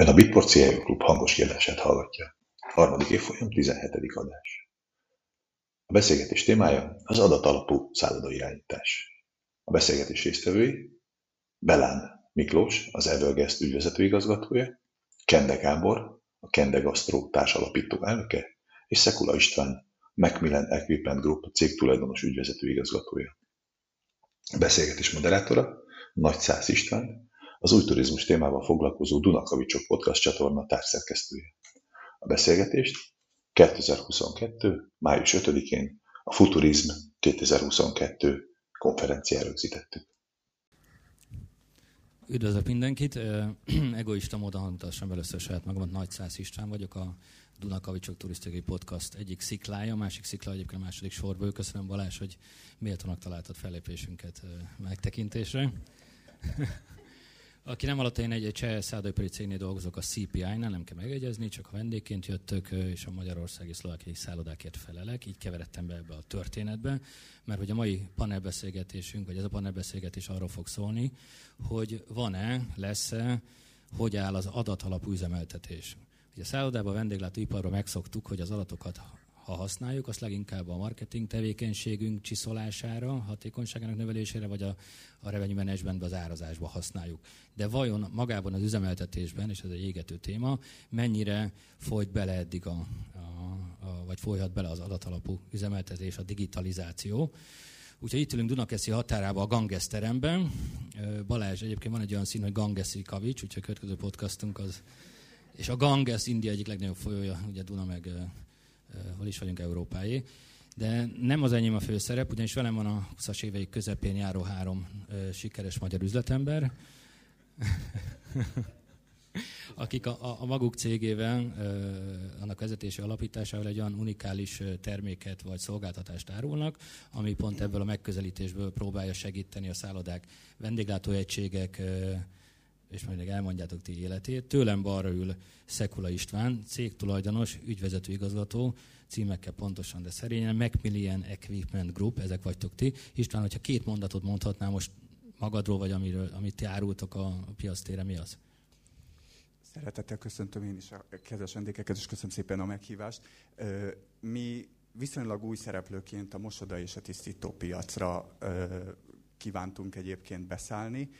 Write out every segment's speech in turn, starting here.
Ön a Bitport CIO Klub hangos kiadását hallgatja. Harmadik évfolyam, 17. adás. A beszélgetés témája az adatalapú szállodairányítás. A beszélgetés résztvevői Belán Miklós, az Everguest ügyvezető igazgatója, Kende Gábor, a Kende Gastro társalapító elnöke, és Szekula István, Macmillan Equipment Group cég tulajdonos ügyvezető igazgatója. A beszélgetés moderátora Nagy Szász István, az új turizmus témával foglalkozó Dunakavicsok podcast csatorna társszerkesztője. A beszélgetést 2022. május 5-én a Futurizm 2022 konferencián rögzítettük. Üdvözlök mindenkit! Egoista módon hangtassam először saját magamat, Nagy Szász István vagyok, a Dunakavicsok Turisztikai Podcast egyik sziklája, a másik szikla egyébként a második sorból. Köszönöm Balázs, hogy méltónak találtad fellépésünket megtekintésre. Aki nem hallott, én egy, egy cseh szállodai cégnél dolgozok a CPI-nál, nem kell megegyezni, csak a vendégként jöttök, és a magyarországi szlovákiai szállodákért felelek, így keveredtem be ebbe a történetbe, mert hogy a mai panelbeszélgetésünk, vagy ez a panelbeszélgetés arról fog szólni, hogy van-e, lesz-e, hogy áll az adatalapú üzemeltetés. Ugye a szállodában, vendéglátóiparban megszoktuk, hogy az adatokat ha használjuk, azt leginkább a marketing tevékenységünk csiszolására, hatékonyságának növelésére, vagy a, a revenue managementben, az árazásba használjuk. De vajon magában az üzemeltetésben, és ez egy égető téma, mennyire folyt bele eddig a, a, a vagy folyhat bele az adatalapú üzemeltetés, a digitalizáció, Úgyhogy itt ülünk Dunakeszi határában a Ganges teremben. Balázs, egyébként van egy olyan szín, hogy Gangeszi kavics, úgyhogy a következő podcastunk az... És a Ganges India egyik legnagyobb folyója, ugye Duna meg hol is vagyunk Európáé. De nem az enyém a főszerep, ugyanis velem van a 20-as éveik közepén járó három ö, sikeres magyar üzletember, akik a, a, maguk cégével, ö, annak vezetési alapításával egy olyan unikális terméket vagy szolgáltatást árulnak, ami pont ebből a megközelítésből próbálja segíteni a szállodák vendéglátóegységek, és majd még elmondjátok ti életét. Tőlem balra ül Szekula István, cégtulajdonos, ügyvezető igazgató, címekkel pontosan, de szerényen, Macmillan Equipment Group, ezek vagytok ti. István, hogyha két mondatot mondhatnál most magadról, vagy amiről, amit ti árultok a, a piac tére, mi az? Szeretettel köszöntöm én is a kedves vendégeket, és köszönöm szépen a meghívást. Mi viszonylag új szereplőként a mosoda és a tisztító piacra kívántunk egyébként beszállni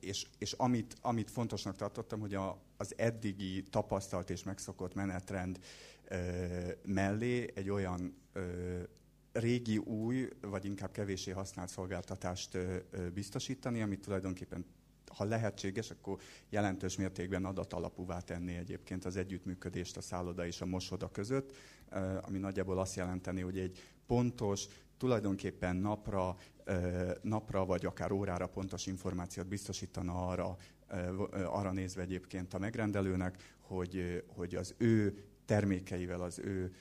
és, és amit, amit fontosnak tartottam, hogy a, az eddigi tapasztalt és megszokott menetrend mellé egy olyan régi, új, vagy inkább kevésé használt szolgáltatást biztosítani, amit tulajdonképpen ha lehetséges, akkor jelentős mértékben adatalapúvá tenni egyébként az együttműködést a szálloda és a mosoda között, ami nagyjából azt jelenteni, hogy egy pontos, tulajdonképpen napra, napra vagy akár órára pontos információt biztosítana arra, arra nézve egyébként a megrendelőnek, hogy, hogy az ő termékeivel, az ő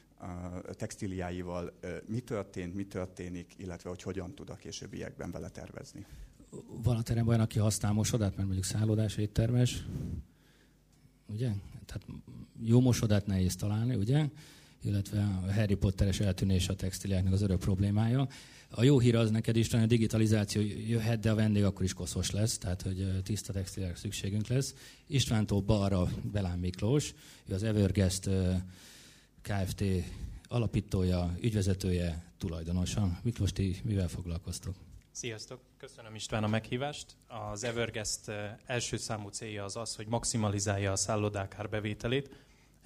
textíliáival mi történt, mi történik, illetve hogy hogyan tud a későbbiekben vele tervezni. Van a teremben olyan, aki használ mosodát, mert mondjuk szállodás, éttermes, ugye? Tehát jó mosodát nehéz találni, ugye? Illetve a Harry Potteres eltűnés a textiliáknak az örök problémája. A jó hír az neked is, hogy a digitalizáció jöhet, de a vendég akkor is koszos lesz, tehát hogy tiszta textiliák szükségünk lesz. Istvántól balra Belán Miklós, ő az Everguest Kft. alapítója, ügyvezetője, tulajdonosa. Miklós, ti mivel foglalkoztok? Sziasztok! Köszönöm István a meghívást. Az Everguest első számú célja az az, hogy maximalizálja a szállodák árbevételét,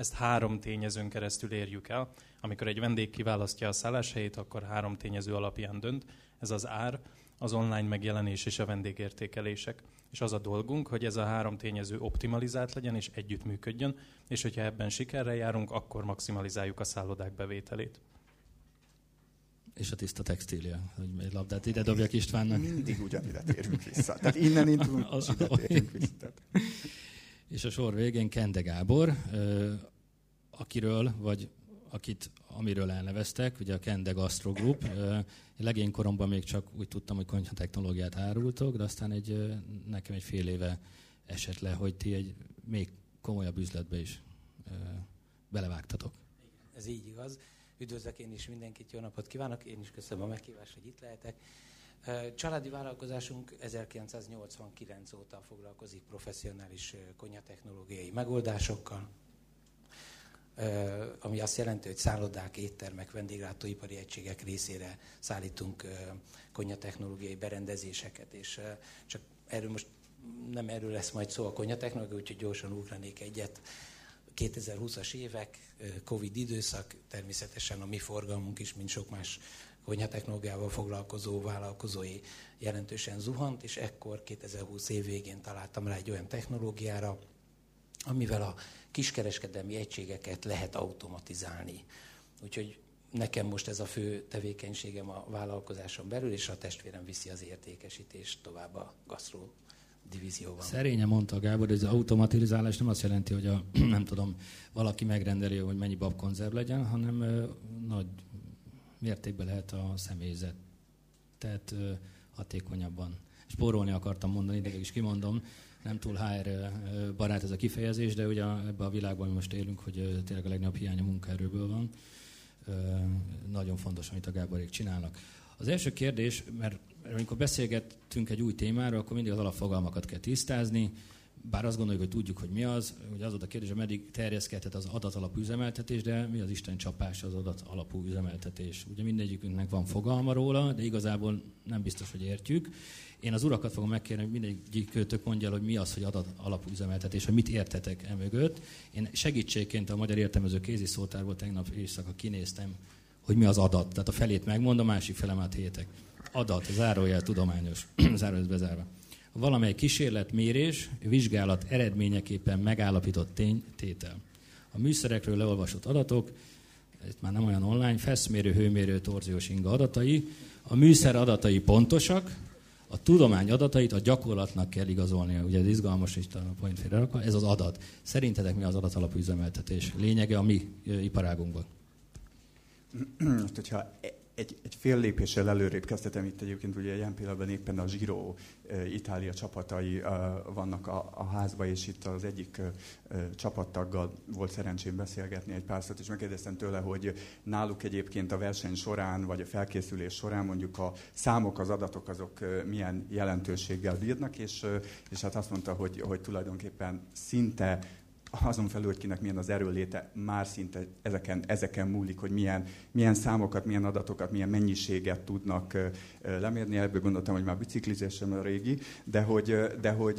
ezt három tényezőn keresztül érjük el. Amikor egy vendég kiválasztja a szálláshelyét, akkor három tényező alapján dönt. Ez az ár, az online megjelenés és a vendégértékelések. És az a dolgunk, hogy ez a három tényező optimalizált legyen és együttműködjön, és hogyha ebben sikerrel járunk, akkor maximalizáljuk a szállodák bevételét. És a tiszta textília, hogy egy labdát ide dobjak Istvánnak. Mindig ugyanide térünk vissza. Tehát innen indulunk, és ide térünk vissza. És a sor végén Kende Gábor, akiről, vagy akit, amiről elneveztek, ugye a Kende Gastro Group. Legény koromban még csak úgy tudtam, hogy konyha technológiát árultok, de aztán egy, nekem egy fél éve esett le, hogy ti egy még komolyabb üzletbe is belevágtatok. Ez így igaz. Üdvözlök én is mindenkit, jó napot kívánok, én is köszönöm a meghívást, hogy itt lehetek. Családi vállalkozásunk 1989 óta foglalkozik professzionális konyatechnológiai megoldásokkal, ami azt jelenti, hogy szállodák, éttermek, vendéglátóipari egységek részére szállítunk konyatechnológiai berendezéseket, és csak erről most nem erről lesz majd szó a konyatechnológia, úgyhogy gyorsan ugranék egyet. 2020-as évek, Covid időszak, természetesen a mi forgalmunk is, mint sok más konyhatechnológiával foglalkozó vállalkozói jelentősen zuhant, és ekkor 2020 év végén találtam rá egy olyan technológiára, amivel a kiskereskedelmi egységeket lehet automatizálni. Úgyhogy nekem most ez a fő tevékenységem a vállalkozáson belül, és a testvérem viszi az értékesítést tovább a gasztró divízióban. Szerénye mondta Gábor, hogy az automatizálás nem azt jelenti, hogy a, nem tudom, valaki megrendeli, hogy mennyi babkonzerv legyen, hanem ö, nagy mértékben lehet a személyzet. Tehát ö, hatékonyabban. Spórolni akartam mondani, de is kimondom, nem túl HR barát ez a kifejezés, de ugye ebben a világban mi most élünk, hogy tényleg a legnagyobb hiány a munkaerőből van. Nagyon fontos, amit a Gáborék csinálnak. Az első kérdés, mert amikor beszélgettünk egy új témáról, akkor mindig az alapfogalmakat kell tisztázni, bár azt gondoljuk, hogy tudjuk, hogy mi az, hogy az a kérdés, hogy meddig terjeszkedhet az adatalapú üzemeltetés, de mi az Isten csapás az adat alapú üzemeltetés. Ugye mindegyikünknek van fogalma róla, de igazából nem biztos, hogy értjük. Én az urakat fogom megkérni, hogy mindegyik mondja el, hogy mi az, hogy adat alapú üzemeltetés, hogy mit értetek e mögött. Én segítségként a Magyar Értelmező Kézi Szótárból tegnap éjszaka kinéztem, hogy mi az adat. Tehát a felét megmondom, a másik felem hétek. Adat, zárójel tudományos, zárójel bezárva. Valamely kísérlet, mérés, vizsgálat eredményeképpen megállapított tény, tétel. A műszerekről leolvasott adatok, ez már nem olyan online, feszmérő, hőmérő, torziós inga adatai, a műszer adatai pontosak, a tudomány adatait a gyakorlatnak kell igazolnia. Ugye ez izgalmas, is a point félrerakva, ez az adat. Szerintetek mi az adat alapú üzemeltetés lényege a mi iparágunkban? Most, hogyha egy, egy fél lépéssel előrébb kezdhetem itt egyébként, ugye ilyen pillanatban éppen a Giro Itália csapatai vannak a, a házba, és itt az egyik csapattaggal volt szerencsém beszélgetni egy pár és megkérdeztem tőle, hogy náluk egyébként a verseny során, vagy a felkészülés során mondjuk a számok, az adatok azok milyen jelentőséggel bírnak, és, és hát azt mondta, hogy, hogy tulajdonképpen szinte azon felül, hogy kinek milyen az erőléte, már szinte ezeken, ezeken múlik, hogy milyen, milyen számokat, milyen adatokat, milyen mennyiséget tudnak lemérni. Ebből gondoltam, hogy már biciklizés sem a régi, de hogy, de hogy,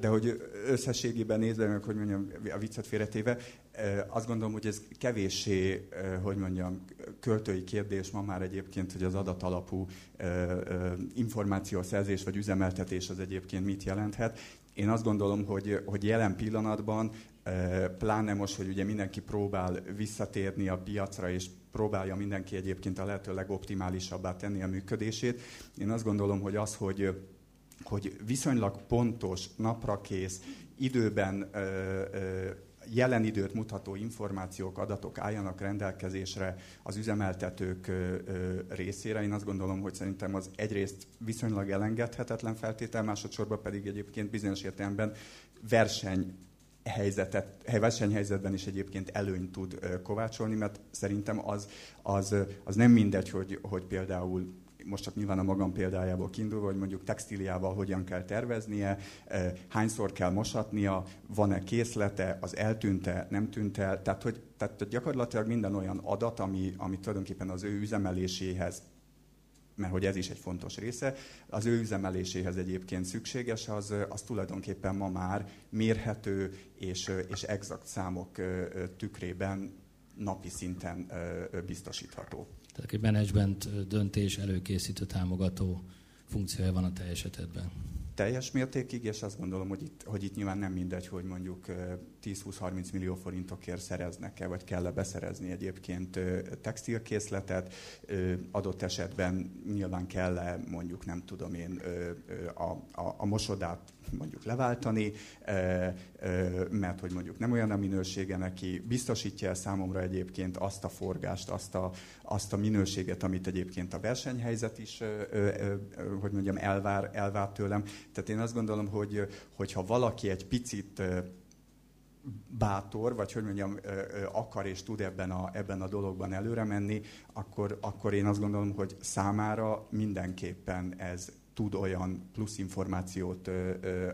de hogy összességében nézve, meg, hogy mondjam, a viccet félretéve, azt gondolom, hogy ez kevéssé, hogy mondjam, költői kérdés ma már egyébként, hogy az adatalapú információszerzés vagy üzemeltetés az egyébként mit jelenthet. Én azt gondolom, hogy, hogy jelen pillanatban pláne most, hogy ugye mindenki próbál visszatérni a piacra, és próbálja mindenki egyébként a lehető legoptimálisabbá tenni a működését. Én azt gondolom, hogy az, hogy, hogy viszonylag pontos, naprakész, időben ö, ö, jelen időt mutató információk, adatok álljanak rendelkezésre az üzemeltetők részére. Én azt gondolom, hogy szerintem az egyrészt viszonylag elengedhetetlen feltétel, másodszorban pedig egyébként bizonyos értelemben verseny helyzetet, versenyhelyzetben is egyébként előnyt tud kovácsolni, mert szerintem az, az, az nem mindegy, hogy, hogy például most csak nyilván a magam példájából kiindulva, hogy mondjuk textíliával hogyan kell terveznie, hányszor kell mosatnia, van-e készlete, az eltűnte, nem tűnt el. Tehát, hogy, tehát gyakorlatilag minden olyan adat, ami, ami tulajdonképpen az ő üzemeléséhez mert hogy ez is egy fontos része, az ő üzemeléséhez egyébként szükséges, az, az tulajdonképpen ma már mérhető és, és exakt számok tükrében napi szinten biztosítható. Tehát egy menedzsment döntés előkészítő támogató funkciója van a teljes esetben teljes mértékig, és azt gondolom, hogy itt, hogy itt nyilván nem mindegy, hogy mondjuk 10-20-30 millió forintokért szereznek-e, vagy kell-e beszerezni egyébként textilkészletet. Adott esetben nyilván kell-e mondjuk, nem tudom én, a, a, a mosodát mondjuk leváltani, mert hogy mondjuk nem olyan a minősége neki, biztosítja el számomra egyébként azt a forgást, azt a, azt a minőséget, amit egyébként a versenyhelyzet is, hogy mondjam, elvár, elvár tőlem. Tehát én azt gondolom, hogy hogyha valaki egy picit bátor, vagy hogy mondjam, akar és tud ebben a, ebben a dologban előre menni, akkor, akkor én azt gondolom, hogy számára mindenképpen ez tud olyan plusz információt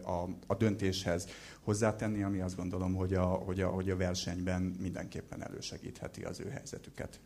a, a döntéshez hozzátenni, ami azt gondolom, hogy a, hogy, a, hogy a versenyben mindenképpen elősegítheti az ő helyzetüket.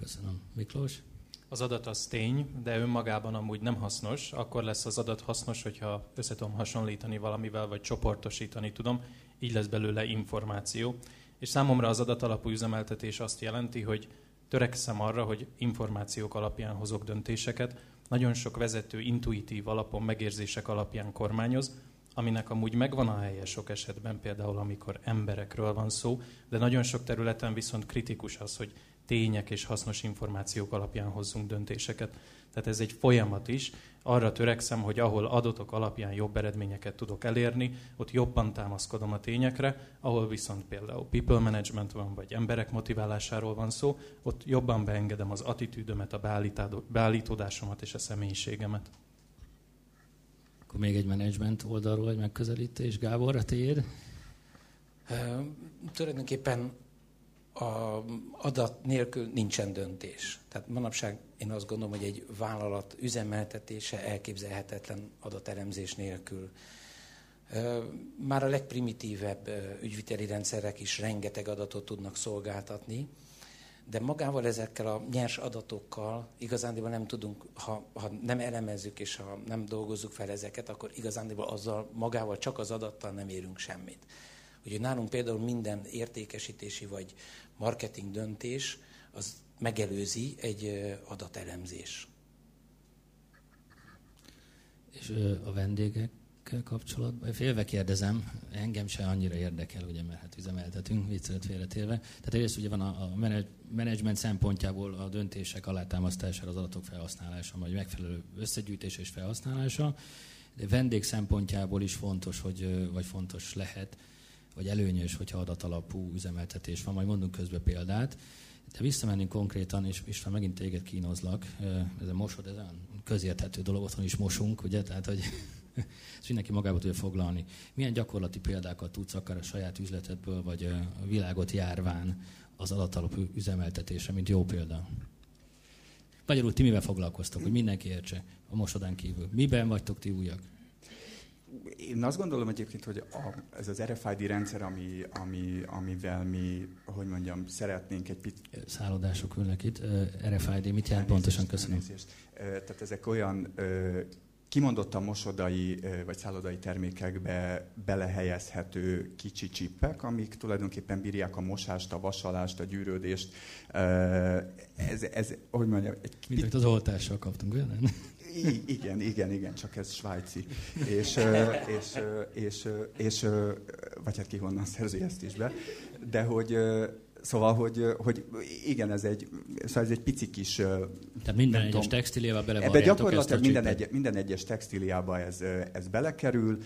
Köszönöm. Miklós? Az adat az tény, de önmagában amúgy nem hasznos. Akkor lesz az adat hasznos, hogyha össze tudom hasonlítani valamivel, vagy csoportosítani tudom. Így lesz belőle információ. És számomra az adatalapú üzemeltetés azt jelenti, hogy törekszem arra, hogy információk alapján hozok döntéseket. Nagyon sok vezető intuitív alapon, megérzések alapján kormányoz, aminek amúgy megvan a helye sok esetben, például amikor emberekről van szó, de nagyon sok területen viszont kritikus az, hogy tények és hasznos információk alapján hozzunk döntéseket. Tehát ez egy folyamat is. Arra törekszem, hogy ahol adatok alapján jobb eredményeket tudok elérni, ott jobban támaszkodom a tényekre, ahol viszont például people management van, vagy emberek motiválásáról van szó, ott jobban beengedem az attitűdömet, a beállítódásomat és a személyiségemet. Akkor még egy menedzsment oldalról egy megközelítés. Gábor, a tiéd? Tulajdonképpen a adat nélkül nincsen döntés. Tehát manapság én azt gondolom, hogy egy vállalat üzemeltetése elképzelhetetlen adatelemzés nélkül. Már a legprimitívebb ügyviteli rendszerek is rengeteg adatot tudnak szolgáltatni, de magával ezekkel a nyers adatokkal igazándiból nem tudunk, ha, ha nem elemezzük és ha nem dolgozzuk fel ezeket, akkor igazándiból azzal magával csak az adattal nem érünk semmit. Ugye nálunk például minden értékesítési vagy marketing döntés az megelőzi egy adatelemzés. És a vendégekkel kapcsolatban, félve kérdezem, engem se annyira érdekel, ugye, mert hát üzemeltetünk, viccet félretélve. Tehát egyrészt ugye van a, a menedzsment szempontjából a döntések alátámasztására, az adatok felhasználása, vagy megfelelő összegyűjtés és felhasználása, de vendég szempontjából is fontos, hogy, vagy fontos lehet, vagy előnyös, hogyha adatalapú üzemeltetés van. Majd mondunk közben példát. De visszamenni konkrétan, és István, megint téged kínozlak, ez a mosod, ez olyan közérthető dolog, otthon is mosunk, ugye, tehát, hogy ezt mindenki magába tudja foglalni. Milyen gyakorlati példákat tudsz akár a saját üzletedből, vagy a világot járván az adatalapú üzemeltetésre, mint jó példa? Magyarul ti mivel foglalkoztok, hogy mindenki értse a mosodán kívül? Miben vagytok ti újak? Én azt gondolom egyébként, hogy a, ez az RFID rendszer, ami, ami, amivel mi, hogy mondjam, szeretnénk egy picit... Szállodások ülnek itt. RFID, mit jelent pontosan? Köszönöm. Tehát ezek olyan kimondottan mosodai vagy szállodai termékekbe belehelyezhető kicsi csippek, amik tulajdonképpen bírják a mosást, a vasalást, a gyűrődést. Ez, ez hogy mondjam... Egy Mint az oltással kaptunk, olyan? I- igen, igen, igen, csak ez svájci. És, és, és, és, vagy hát ki honnan szerzi ezt is be. De hogy Szóval, hogy, hogy igen, ez egy, szóval ez egy pici kis... Tehát minden egyes tudom, textíliába bele Ebbe gyakorlatilag minden, egy, minden egyes textíliába ez, ez belekerül.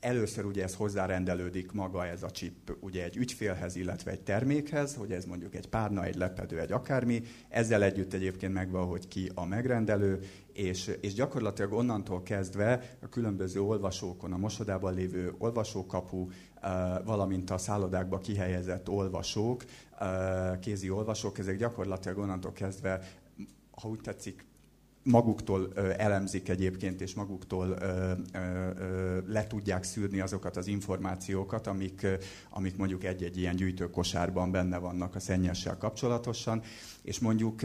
Először ugye ez hozzárendelődik maga ez a chip ugye egy ügyfélhez, illetve egy termékhez, hogy ez mondjuk egy párna, egy lepedő, egy akármi. Ezzel együtt egyébként megvan, hogy ki a megrendelő, és, és gyakorlatilag onnantól kezdve a különböző olvasókon, a mosodában lévő olvasókapu, valamint a szállodákba kihelyezett olvasók, kézi olvasók, ezek gyakorlatilag onnantól kezdve, ha úgy tetszik, maguktól elemzik egyébként, és maguktól le tudják szűrni azokat az információkat, amik, amik mondjuk egy-egy ilyen gyűjtőkosárban benne vannak a szennyessel kapcsolatosan, és mondjuk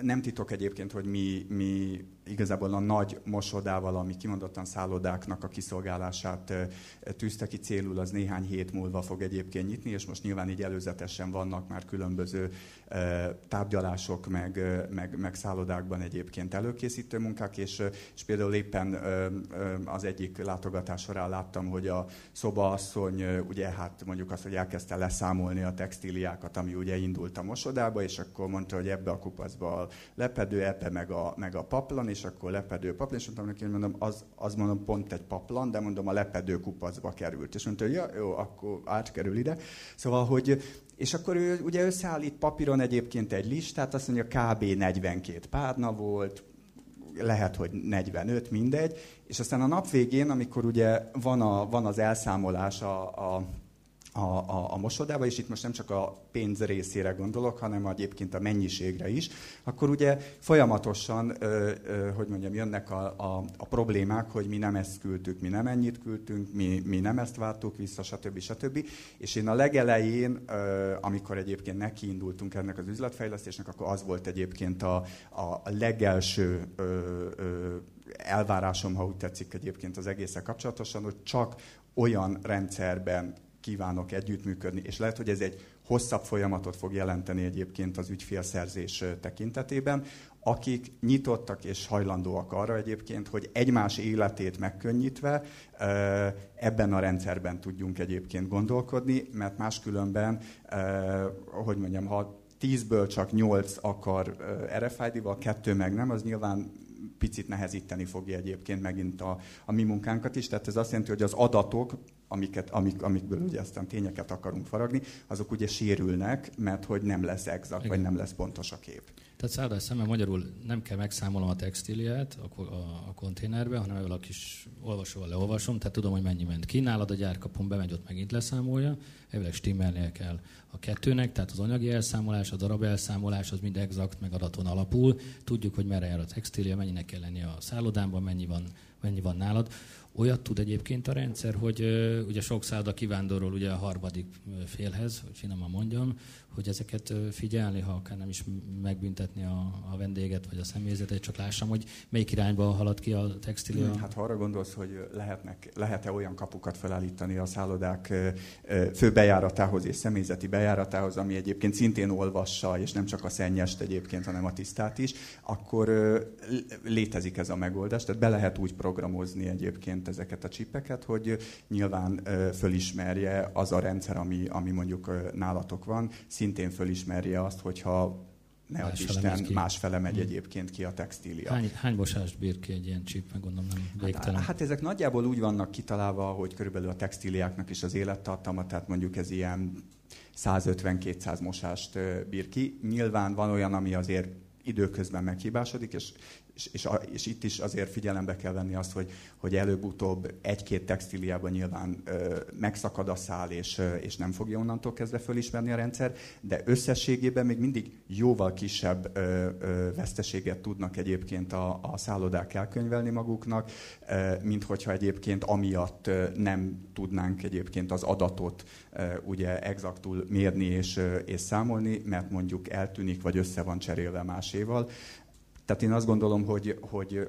nem titok egyébként, hogy mi, mi igazából a nagy mosodával, ami kimondottan szállodáknak a kiszolgálását tűzte ki célul, az néhány hét múlva fog egyébként nyitni, és most nyilván így előzetesen vannak már különböző tárgyalások, meg, meg, meg szállodákban egyébként előkészítő munkák, és, és például éppen az egyik látogatás során láttam, hogy a szobaasszony ugye hát mondjuk azt, hogy elkezdte leszámolni a textíliákat, ami ugye indult a mosodába, és akkor mondta, hogy ebbe a kupacba a lepedő, ebbe meg a, meg a paplan, és akkor lepedő paplan, és mondtam neki, mondom, az, az mondom pont egy paplan, de mondom a lepedő kupacba került. És mondta, hogy ja, jó, akkor átkerül ide. Szóval, hogy és akkor ő ugye összeállít papíron egyébként egy listát, azt mondja, kb. 42 párna volt, lehet, hogy 45, mindegy, és aztán a nap végén, amikor ugye van, a, van az elszámolás a, a a, a, a mosodába, és itt most nem csak a pénz részére gondolok, hanem egyébként a mennyiségre is, akkor ugye folyamatosan, ö, ö, hogy mondjam, jönnek a, a, a problémák, hogy mi nem ezt küldtük, mi nem ennyit küldtünk, mi, mi nem ezt vártuk vissza, stb. stb. És én a legelején, ö, amikor egyébként nekiindultunk ennek az üzletfejlesztésnek, akkor az volt egyébként a, a legelső ö, ö, elvárásom, ha úgy tetszik egyébként az egészen kapcsolatosan, hogy csak olyan rendszerben kívánok együttműködni, és lehet, hogy ez egy hosszabb folyamatot fog jelenteni egyébként az ügyfélszerzés tekintetében, akik nyitottak és hajlandóak arra egyébként, hogy egymás életét megkönnyítve ebben a rendszerben tudjunk egyébként gondolkodni, mert máskülönben, hogy mondjam, ha tízből csak nyolc akar RFID-val, kettő meg nem, az nyilván picit nehezíteni fogja egyébként megint a, a mi munkánkat is. Tehát ez azt jelenti, hogy az adatok amiket, amik, amikből ugye aztán tényeket akarunk faragni, azok ugye sérülnek, mert hogy nem lesz exakt, vagy nem lesz pontos a kép. Tehát szállás szemben magyarul nem kell megszámolnom a textíliát a, a, a konténerbe, hanem ebből a kis olvasóval leolvasom, tehát tudom, hogy mennyi ment ki. Nálad a gyárkapon bemegy, ott megint leszámolja, elvileg stimmelnie kell a kettőnek, tehát az anyagi elszámolás, a darab elszámolás, az mind exakt, meg adaton alapul. Tudjuk, hogy merre jár a textília, mennyinek kell lenni a szállodában, mennyi van, mennyi van nálad. Olyat tud egyébként a rendszer, hogy ugye sok szálloda kivándorol ugye a harmadik félhez, hogy finoman mondjam, hogy ezeket figyelni, ha akár nem is megbüntetni a, a vendéget vagy a személyzetet, csak lássam, hogy melyik irányba halad ki a textília. Hmm, hát ha arra gondolsz, hogy lehetnek, lehet-e olyan kapukat felállítani a szállodák fő bejáratához és személyzeti bejáratához, ami egyébként szintén olvassa, és nem csak a szennyest egyébként, hanem a tisztát is, akkor létezik ez a megoldás. Tehát be lehet úgy programozni egyébként ezeket a csipeket, hogy nyilván fölismerje az a rendszer, ami, ami mondjuk nálatok van, szintén fölismerje azt, hogyha ne más Isten, másfele megy hmm. egyébként ki a textília. Hány, hány bosást bír ki egy ilyen csíp, meg gondolom nem hát, végtelen? Hát, hát ezek nagyjából úgy vannak kitalálva, hogy körülbelül a textíliáknak is az élettartama, tehát mondjuk ez ilyen 150-200 mosást bír ki. Nyilván van olyan, ami azért időközben meghibásodik, és és, és, a, és itt is azért figyelembe kell venni azt, hogy, hogy előbb-utóbb egy-két textíliában nyilván ö, megszakad a szál, és, ö, és nem fogja onnantól kezdve fölismerni a rendszer, de összességében még mindig jóval kisebb ö, ö, veszteséget tudnak egyébként a, a szállodák elkönyvelni maguknak, ö, mint hogyha egyébként amiatt ö, nem tudnánk egyébként az adatot ö, ugye exaktul mérni és, ö, és számolni, mert mondjuk eltűnik, vagy össze van cserélve máséval. Tehát én azt gondolom, hogy, hogy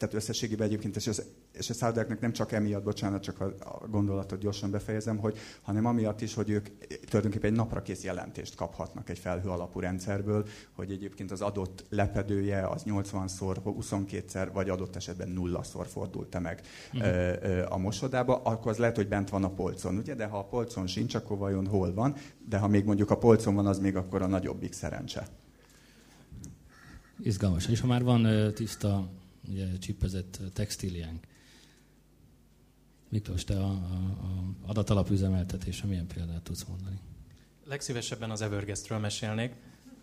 tehát összességében egyébként, és, az, és a szállodáknak nem csak emiatt, bocsánat, csak a, a gondolatot gyorsan befejezem, hogy, hanem amiatt is, hogy ők tulajdonképpen egy napra kész jelentést kaphatnak egy felhő alapú rendszerből, hogy egyébként az adott lepedője az 80-szor, 22-szer, vagy adott esetben nullaszor fordult meg mm. a mosodába, akkor az lehet, hogy bent van a polcon, ugye? De ha a polcon sincs, akkor vajon hol van? De ha még mondjuk a polcon van, az még akkor a nagyobbik szerencse. Izgalmas. És ha már van tiszta, ugye, csipezett textíliánk, Miklós, te a, a, a adatalapüzemeltetésre milyen példát tudsz mondani? Legszívesebben az Evergestről mesélnék.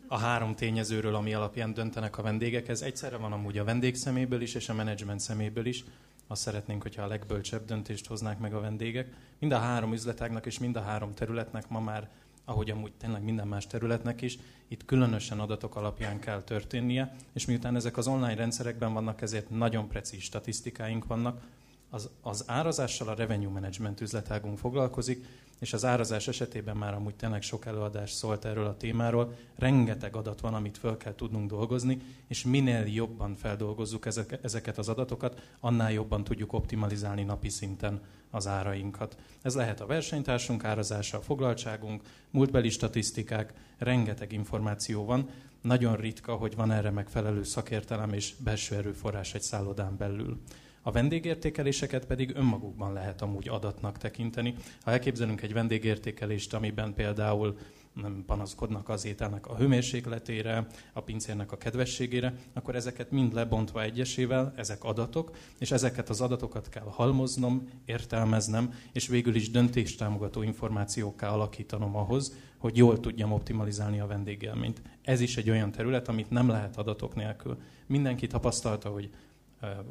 A három tényezőről, ami alapján döntenek a vendégek. Ez egyszerre van amúgy a vendég szeméből is, és a menedzsment szeméből is. Azt szeretnénk, hogyha a legbölcsebb döntést hoznák meg a vendégek. Mind a három üzletágnak és mind a három területnek ma már ahogy amúgy tényleg minden más területnek is, itt különösen adatok alapján kell történnie, és miután ezek az online rendszerekben vannak, ezért nagyon precíz statisztikáink vannak. Az, az árazással a revenue management üzletágunk foglalkozik, és az árazás esetében már amúgy tényleg sok előadás szólt erről a témáról. Rengeteg adat van, amit föl kell tudnunk dolgozni, és minél jobban feldolgozzuk ezeket az adatokat, annál jobban tudjuk optimalizálni napi szinten az árainkat. Ez lehet a versenytársunk árazása, a foglaltságunk, múltbeli statisztikák, rengeteg információ van. Nagyon ritka, hogy van erre megfelelő szakértelem és belső erőforrás egy szállodán belül. A vendégértékeléseket pedig önmagukban lehet amúgy adatnak tekinteni. Ha elképzelünk egy vendégértékelést, amiben például nem panaszkodnak az ételnek a hőmérsékletére, a pincérnek a kedvességére, akkor ezeket mind lebontva egyesével, ezek adatok, és ezeket az adatokat kell halmoznom, értelmeznem, és végül is döntéstámogató információkká alakítanom ahhoz, hogy jól tudjam optimalizálni a vendégélményt. Ez is egy olyan terület, amit nem lehet adatok nélkül. Mindenki tapasztalta, hogy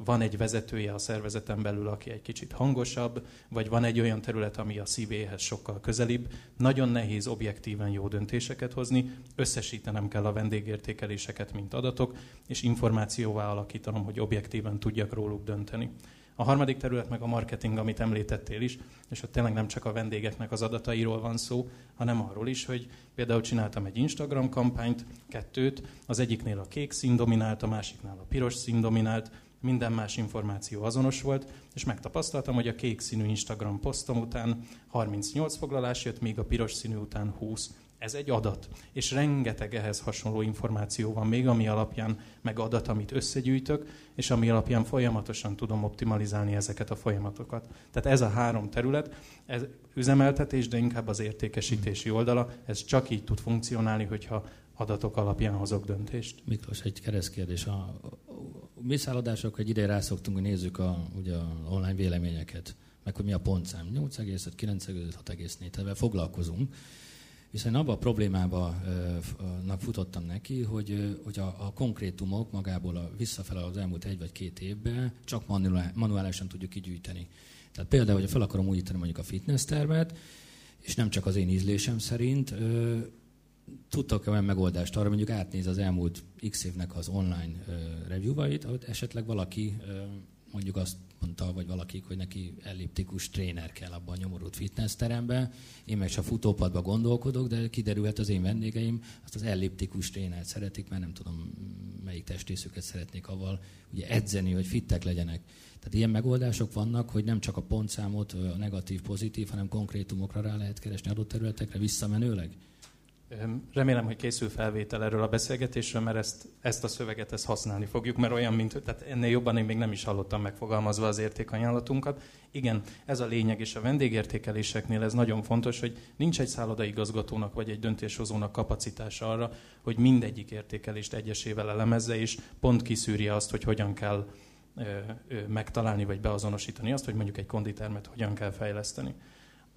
van egy vezetője a szervezeten belül, aki egy kicsit hangosabb, vagy van egy olyan terület, ami a szívéhez sokkal közelibb. Nagyon nehéz objektíven jó döntéseket hozni, összesítenem kell a vendégértékeléseket, mint adatok, és információvá alakítanom, hogy objektíven tudjak róluk dönteni. A harmadik terület meg a marketing, amit említettél is, és ott tényleg nem csak a vendégeknek az adatairól van szó, hanem arról is, hogy például csináltam egy Instagram kampányt, kettőt, az egyiknél a kék szín dominált, a másiknál a piros szín dominált, minden más információ azonos volt, és megtapasztaltam, hogy a kék színű Instagram posztom után 38 foglalás jött, míg a piros színű után 20. Ez egy adat, és rengeteg ehhez hasonló információ van még, ami alapján meg adat, amit összegyűjtök, és ami alapján folyamatosan tudom optimalizálni ezeket a folyamatokat. Tehát ez a három terület, ez üzemeltetés, de inkább az értékesítési oldala, ez csak így tud funkcionálni, hogyha adatok alapján hozok döntést. Miklós, egy keresztkérdés. A, mi szállodások egy ideje rászoktunk, hogy nézzük a, ugye a online véleményeket, meg hogy mi a pontszám. 8,5, 9,5, 6,4, ebben foglalkozunk. Viszont abban a problémában futottam neki, hogy, hogy a, a konkrétumok magából a visszafele az elmúlt egy vagy két évben csak manuálisan tudjuk kigyűjteni. Tehát például, hogyha fel akarom újítani mondjuk a fitness tervet, és nem csak az én ízlésem szerint, tudtak-e olyan megoldást arra, mondjuk átnéz az elmúlt x évnek az online review-vait, ahogy esetleg valaki mondjuk azt mondta, vagy valakik, hogy neki elliptikus tréner kell abban a nyomorult fitness teremben. Én meg csak futópadban gondolkodok, de kiderült az én vendégeim azt az elliptikus trénert szeretik, mert nem tudom melyik testészüket szeretnék avval ugye edzeni, hogy fittek legyenek. Tehát ilyen megoldások vannak, hogy nem csak a pontszámot, a negatív, pozitív, hanem konkrétumokra rá lehet keresni adott területekre visszamenőleg? Remélem, hogy készül felvétel erről a beszélgetésről, mert ezt, ezt a szöveget ezt használni fogjuk, mert olyan, mint, tehát ennél jobban én még nem is hallottam megfogalmazva az értékajánlatunkat. Igen, ez a lényeg, és a vendégértékeléseknél ez nagyon fontos, hogy nincs egy szállodaigazgatónak vagy egy döntéshozónak kapacitása arra, hogy mindegyik értékelést egyesével elemezze, és pont kiszűrje azt, hogy hogyan kell ö, ö, megtalálni vagy beazonosítani azt, hogy mondjuk egy konditermet hogyan kell fejleszteni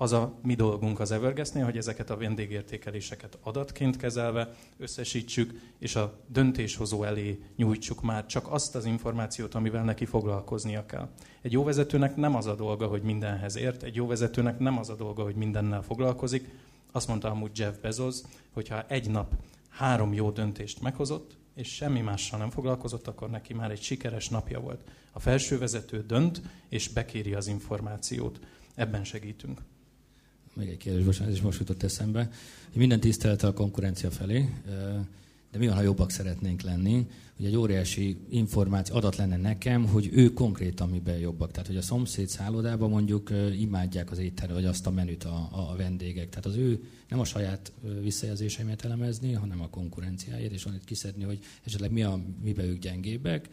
az a mi dolgunk az Evergestnél, hogy ezeket a vendégértékeléseket adatként kezelve összesítsük, és a döntéshozó elé nyújtsuk már csak azt az információt, amivel neki foglalkoznia kell. Egy jó vezetőnek nem az a dolga, hogy mindenhez ért, egy jó vezetőnek nem az a dolga, hogy mindennel foglalkozik. Azt mondta amúgy Jeff Bezos, hogyha egy nap három jó döntést meghozott, és semmi mással nem foglalkozott, akkor neki már egy sikeres napja volt. A felső vezető dönt, és bekéri az információt. Ebben segítünk még egy kérdés, bocsánat, ez is most jutott eszembe. Minden tisztelte a konkurencia felé, de mi van, ha jobbak szeretnénk lenni? Hogy egy óriási információ, adat lenne nekem, hogy ő konkrétan miben jobbak. Tehát, hogy a szomszéd szállodában mondjuk imádják az éttermet, vagy azt a menüt a, a vendégek. Tehát az ő nem a saját visszajelzéseimet elemezni, hanem a konkurenciáért, és itt kiszedni, hogy esetleg mi a, miben ők gyengébbek,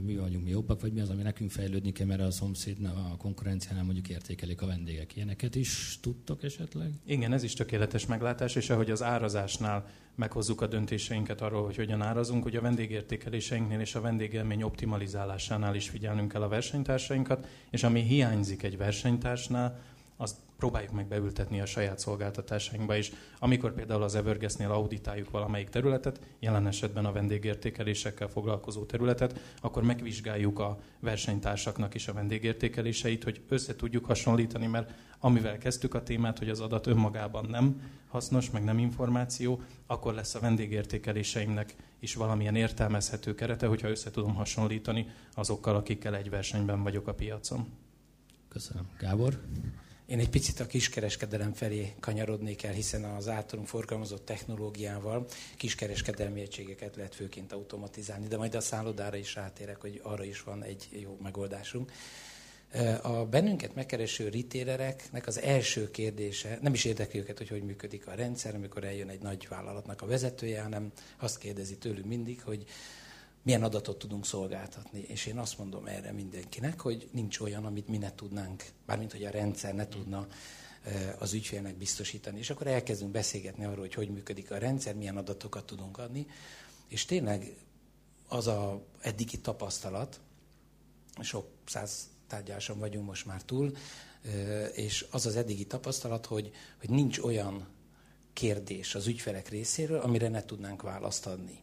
mi vagyunk mi jobbak, vagy mi az, ami nekünk fejlődni kell, mert a szomszéd, a konkurenciánál mondjuk értékelik a vendégek. Ilyeneket is tudtok esetleg? Igen, ez is tökéletes meglátás, és ahogy az árazásnál meghozzuk a döntéseinket arról, hogy hogyan árazunk, hogy a vendégértékeléseinknél és a vendégélmény optimalizálásánál is figyelnünk kell a versenytársainkat, és ami hiányzik egy versenytársnál, azt próbáljuk meg beültetni a saját szolgáltatásainkba is. Amikor például az Evergestnél auditáljuk valamelyik területet, jelen esetben a vendégértékelésekkel foglalkozó területet, akkor megvizsgáljuk a versenytársaknak is a vendégértékeléseit, hogy össze tudjuk hasonlítani, mert amivel kezdtük a témát, hogy az adat önmagában nem hasznos, meg nem információ, akkor lesz a vendégértékeléseimnek is valamilyen értelmezhető kerete, hogyha össze tudom hasonlítani azokkal, akikkel egy versenyben vagyok a piacon. Köszönöm. Gábor? Én egy picit a kiskereskedelem felé kanyarodnék el, hiszen az általunk forgalmazott technológiával kiskereskedelmi egységeket lehet főként automatizálni, de majd a szállodára is rátérek, hogy arra is van egy jó megoldásunk. A bennünket megkereső retailereknek az első kérdése, nem is érdekli őket, hogy hogy működik a rendszer, amikor eljön egy nagy vállalatnak a vezetője, hanem azt kérdezi tőlünk mindig, hogy milyen adatot tudunk szolgáltatni. És én azt mondom erre mindenkinek, hogy nincs olyan, amit mi ne tudnánk, bármint hogy a rendszer ne tudna az ügyfélnek biztosítani. És akkor elkezdünk beszélgetni arról, hogy hogy működik a rendszer, milyen adatokat tudunk adni. És tényleg az a eddigi tapasztalat, sok száz tárgyáson vagyunk most már túl, és az az eddigi tapasztalat, hogy, hogy nincs olyan kérdés az ügyfelek részéről, amire ne tudnánk választ adni.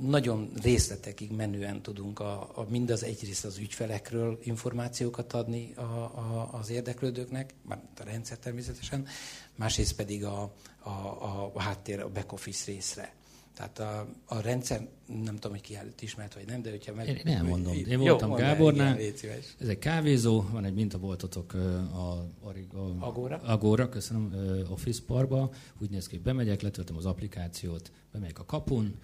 Nagyon részletekig menően tudunk a, a, mindaz egyrészt az ügyfelekről információkat adni a, a, az érdeklődőknek, már a rendszer természetesen, másrészt pedig a, a, a, a háttér, a back office részre. Tehát a, a rendszer, nem tudom, hogy ki előtt ismert, vagy nem, de hogyha meg... Én nem mondom. Én voltam Jó, Gábornál. Igen, ez egy kávézó, van egy mintaboltotok a, a Agora. Agora, köszönöm, Office Parkba. Úgy néz ki, hogy bemegyek, letöltöm az applikációt, bemegyek a kapun,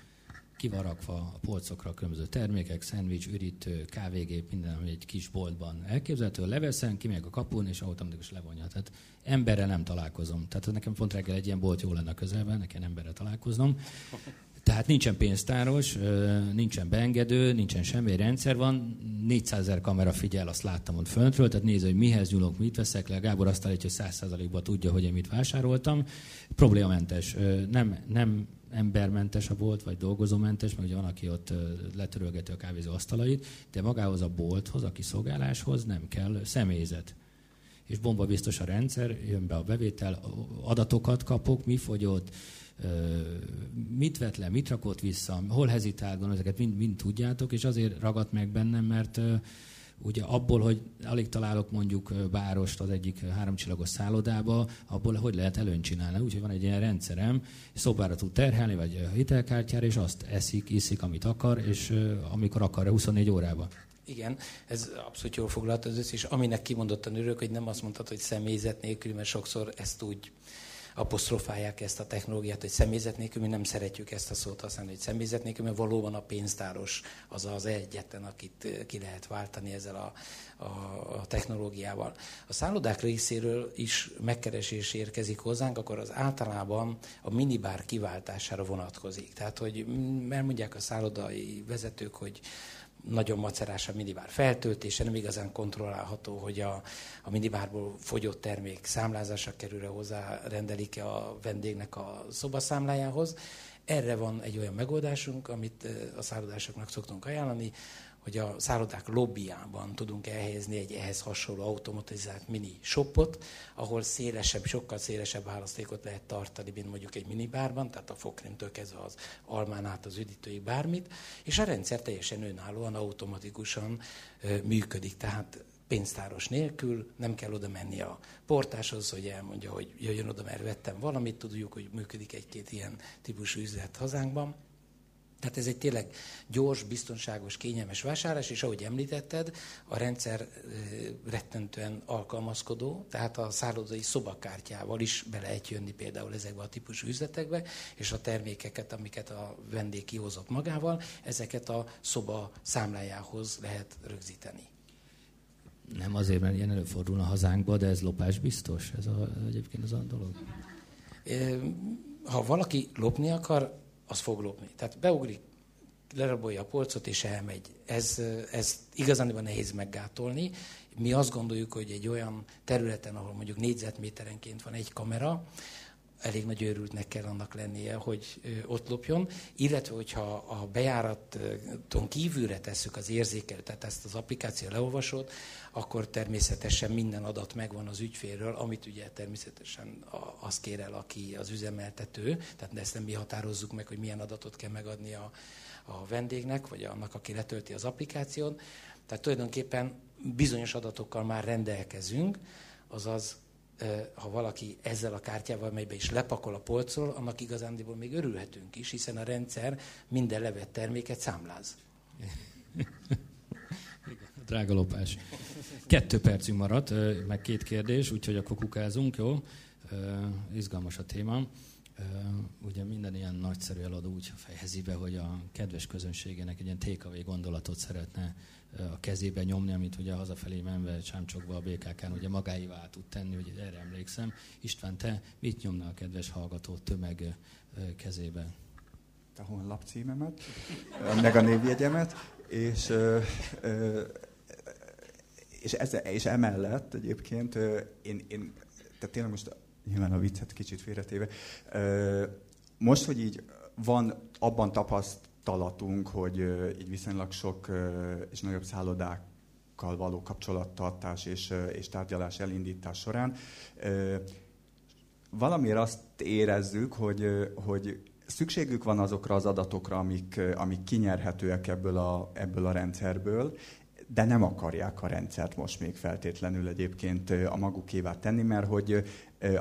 kivarakva a polcokra a különböző termékek, szendvics, üritő, kávégép, minden, ami egy kis boltban elképzelhető, leveszem, kimegyek a kapun, és automatikus levonja. Tehát emberrel nem találkozom. Tehát nekem pont reggel egy ilyen bolt jó lenne közelben, nekem emberrel találkoznom. Tehát nincsen pénztáros, nincsen beengedő, nincsen semmi rendszer van, 400 ezer kamera figyel, azt láttam ott föntről, tehát nézze, hogy mihez nyúlok, mit veszek le. Gábor azt állítja, hogy 100%-ban tudja, hogy én mit vásároltam. Problémamentes. Nem, nem embermentes a bolt, vagy dolgozómentes, mert ugye van, aki ott letörölgeti a kávézó asztalait, de magához a bolthoz, a kiszolgáláshoz nem kell személyzet. És bomba biztos a rendszer, jön be a bevétel, adatokat kapok, mi fogyott, mit vett le, mit rakott vissza, hol hezitálgon, ezeket mind, mind tudjátok, és azért ragadt meg bennem, mert ugye abból, hogy alig találok mondjuk bárost az egyik háromcsillagos szállodába, abból hogy lehet előnyt csinálni. Úgyhogy van egy ilyen rendszerem, szobára tud terhelni, vagy hitelkártyára, és azt eszik, iszik, amit akar, és amikor akar, 24 órában. Igen, ez abszolút jól foglaltad össze, és aminek kimondottan örülök, hogy nem azt mondtad, hogy személyzet nélkül, mert sokszor ezt úgy apostrofálják ezt a technológiát, hogy személyzet nélkül, mi nem szeretjük ezt a szót használni, hogy személyzet nélkül, mert valóban a pénztáros az az egyetlen, akit eh, ki lehet váltani ezzel a, a, a technológiával. A szállodák részéről is megkeresés érkezik hozzánk, akkor az általában a minibár kiváltására vonatkozik. Tehát, hogy mondják a szállodai vezetők, hogy nagyon macerás a minibár feltöltése, nem igazán kontrollálható, hogy a, a minibárból fogyott termék számlázásra kerül hozzá, rendelik-e a vendégnek a szobaszámlájához. Erre van egy olyan megoldásunk, amit a szállodásoknak szoktunk ajánlani, hogy a szállodák lobbyjában tudunk elhelyezni egy ehhez hasonló automatizált mini shopot, ahol szélesebb, sokkal szélesebb választékot lehet tartani, mint mondjuk egy minibárban, tehát a fogkrémtől kezdve az almán át az üdítőig bármit, és a rendszer teljesen önállóan, automatikusan működik. Tehát pénztáros nélkül, nem kell oda menni a portáshoz, hogy elmondja, hogy jöjjön oda, mert vettem valamit, tudjuk, hogy működik egy-két ilyen típusú üzlet hazánkban. Tehát ez egy tényleg gyors, biztonságos, kényelmes vásárlás, és ahogy említetted, a rendszer rettentően alkalmazkodó, tehát a szállodai szobakártyával is be lehet jönni például ezekbe a típusú üzletekbe, és a termékeket, amiket a vendég kihozott magával, ezeket a szoba számlájához lehet rögzíteni. Nem azért, mert ilyen előfordul a hazánkba, de ez lopás biztos? Ez a, egyébként az a dolog? Ha valaki lopni akar, az fog lopni. Tehát beugrik, lerabolja a polcot és elmegy. Ez, ez igazán nehéz meggátolni. Mi azt gondoljuk, hogy egy olyan területen, ahol mondjuk négyzetméterenként van egy kamera, elég nagy őrültnek kell annak lennie, hogy ott lopjon, illetve hogyha a bejáraton kívülre tesszük az érzékelőt, tehát ezt az applikáció leolvasod, akkor természetesen minden adat megvan az ügyfélről, amit ugye természetesen azt kér el, aki az üzemeltető, tehát ezt nem mi határozzuk meg, hogy milyen adatot kell megadni a, a vendégnek, vagy annak, aki letölti az applikáción. Tehát tulajdonképpen bizonyos adatokkal már rendelkezünk, azaz ha valaki ezzel a kártyával megy be és lepakol a polcról, annak igazándiból még örülhetünk is, hiszen a rendszer minden levett terméket számláz. Drága lopás. Kettő percünk maradt, meg két kérdés, úgyhogy akkor kukázunk, jó? Izgalmas a téma. Ugye minden ilyen nagyszerű eladó úgy fejezi be, hogy a kedves közönségének egy ilyen takeaway gondolatot szeretne a kezébe nyomni, amit ugye hazafelé menve Csámcsokba a BKK-n ugye magáévá tud tenni, hogy erre emlékszem. István, te mit nyomnál a kedves hallgató tömeg kezébe? A honlap címemet, meg a névjegyemet, és, és, ez, és emellett egyébként én, én tehát tényleg most nyilván a viccet kicsit félretéve, most, hogy így van abban tapasztalatunk, hogy így viszonylag sok és nagyobb szállodákkal való kapcsolattartás és, és tárgyalás elindítás során valamiért azt érezzük, hogy, hogy szükségük van azokra az adatokra, amik, amik kinyerhetőek ebből a, ebből a rendszerből, de nem akarják a rendszert most még feltétlenül egyébként a magukévá tenni, mert hogy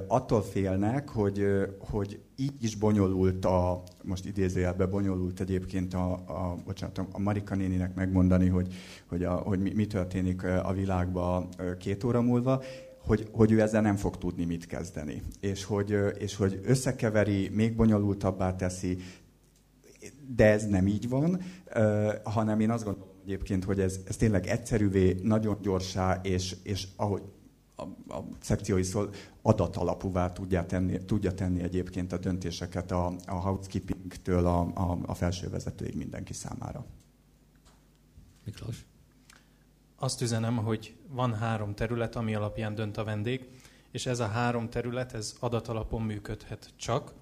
attól félnek, hogy, hogy így is bonyolult a, most idézőjelben bonyolult egyébként a, a, bocsánat, a Marika néninek megmondani, hogy, hogy, a, hogy mi, mi történik a világban két óra múlva, hogy, hogy ő ezzel nem fog tudni mit kezdeni. És hogy, és hogy összekeveri, még bonyolultabbá teszi, de ez nem így van, hanem én azt gondolom egyébként, hogy ez, ez tényleg egyszerűvé, nagyon gyorsá, és, és ahogy a, a szekciói szól, adatalapúvá tudja tenni, tudja tenni egyébként a döntéseket a, a housekeeping-től a, a, a felső vezetőig mindenki számára. Miklós? Azt üzenem, hogy van három terület, ami alapján dönt a vendég, és ez a három terület, ez adatalapon működhet csak,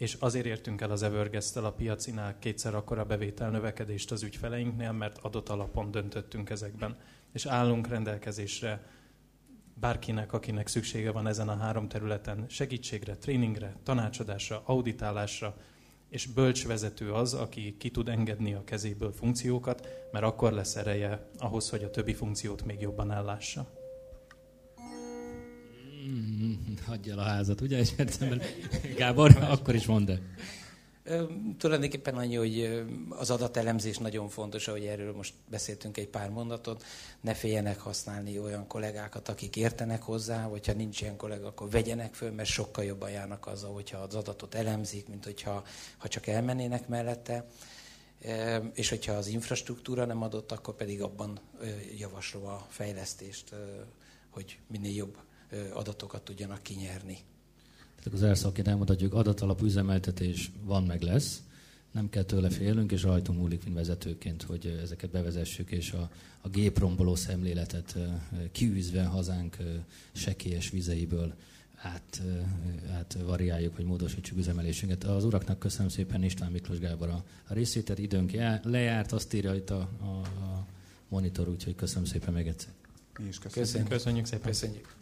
és azért értünk el az evergest a piacinál kétszer akkora bevétel növekedést az ügyfeleinknél, mert adott alapon döntöttünk ezekben. És állunk rendelkezésre bárkinek, akinek szüksége van ezen a három területen segítségre, tréningre, tanácsadásra, auditálásra, és bölcs vezető az, aki ki tud engedni a kezéből funkciókat, mert akkor lesz ereje ahhoz, hogy a többi funkciót még jobban ellássa. Mm, hagyja a házat, ugye? És Gábor, akkor is mondd el. Tulajdonképpen annyi, hogy az adatelemzés nagyon fontos, ahogy erről most beszéltünk egy pár mondatot. Ne féljenek használni olyan kollégákat, akik értenek hozzá, vagy ha nincs ilyen kollega, akkor vegyenek föl, mert sokkal jobban járnak azzal, hogyha az adatot elemzik, mint hogyha ha csak elmennének mellette. És hogyha az infrastruktúra nem adott, akkor pedig abban javaslom a fejlesztést, hogy minél jobb adatokat tudjanak kinyerni. Tehát az elszakként elmutatjuk, adatalapú üzemeltetés van meg lesz, nem kell tőle félnünk, és rajtunk múlik, mint vezetőként, hogy ezeket bevezessük, és a, a gépromboló szemléletet kiűzve hazánk sekélyes vizeiből át, át variáljuk, vagy módosítsuk üzemelésünket. Az uraknak köszönöm szépen István Miklós Gábor a, a részvétel, időnk lejárt, azt írja itt a, a, a monitor, úgyhogy köszönöm szépen még egyszer. Mi is köszönjük. Köszönjük, köszönjük szépen. Köszönjük.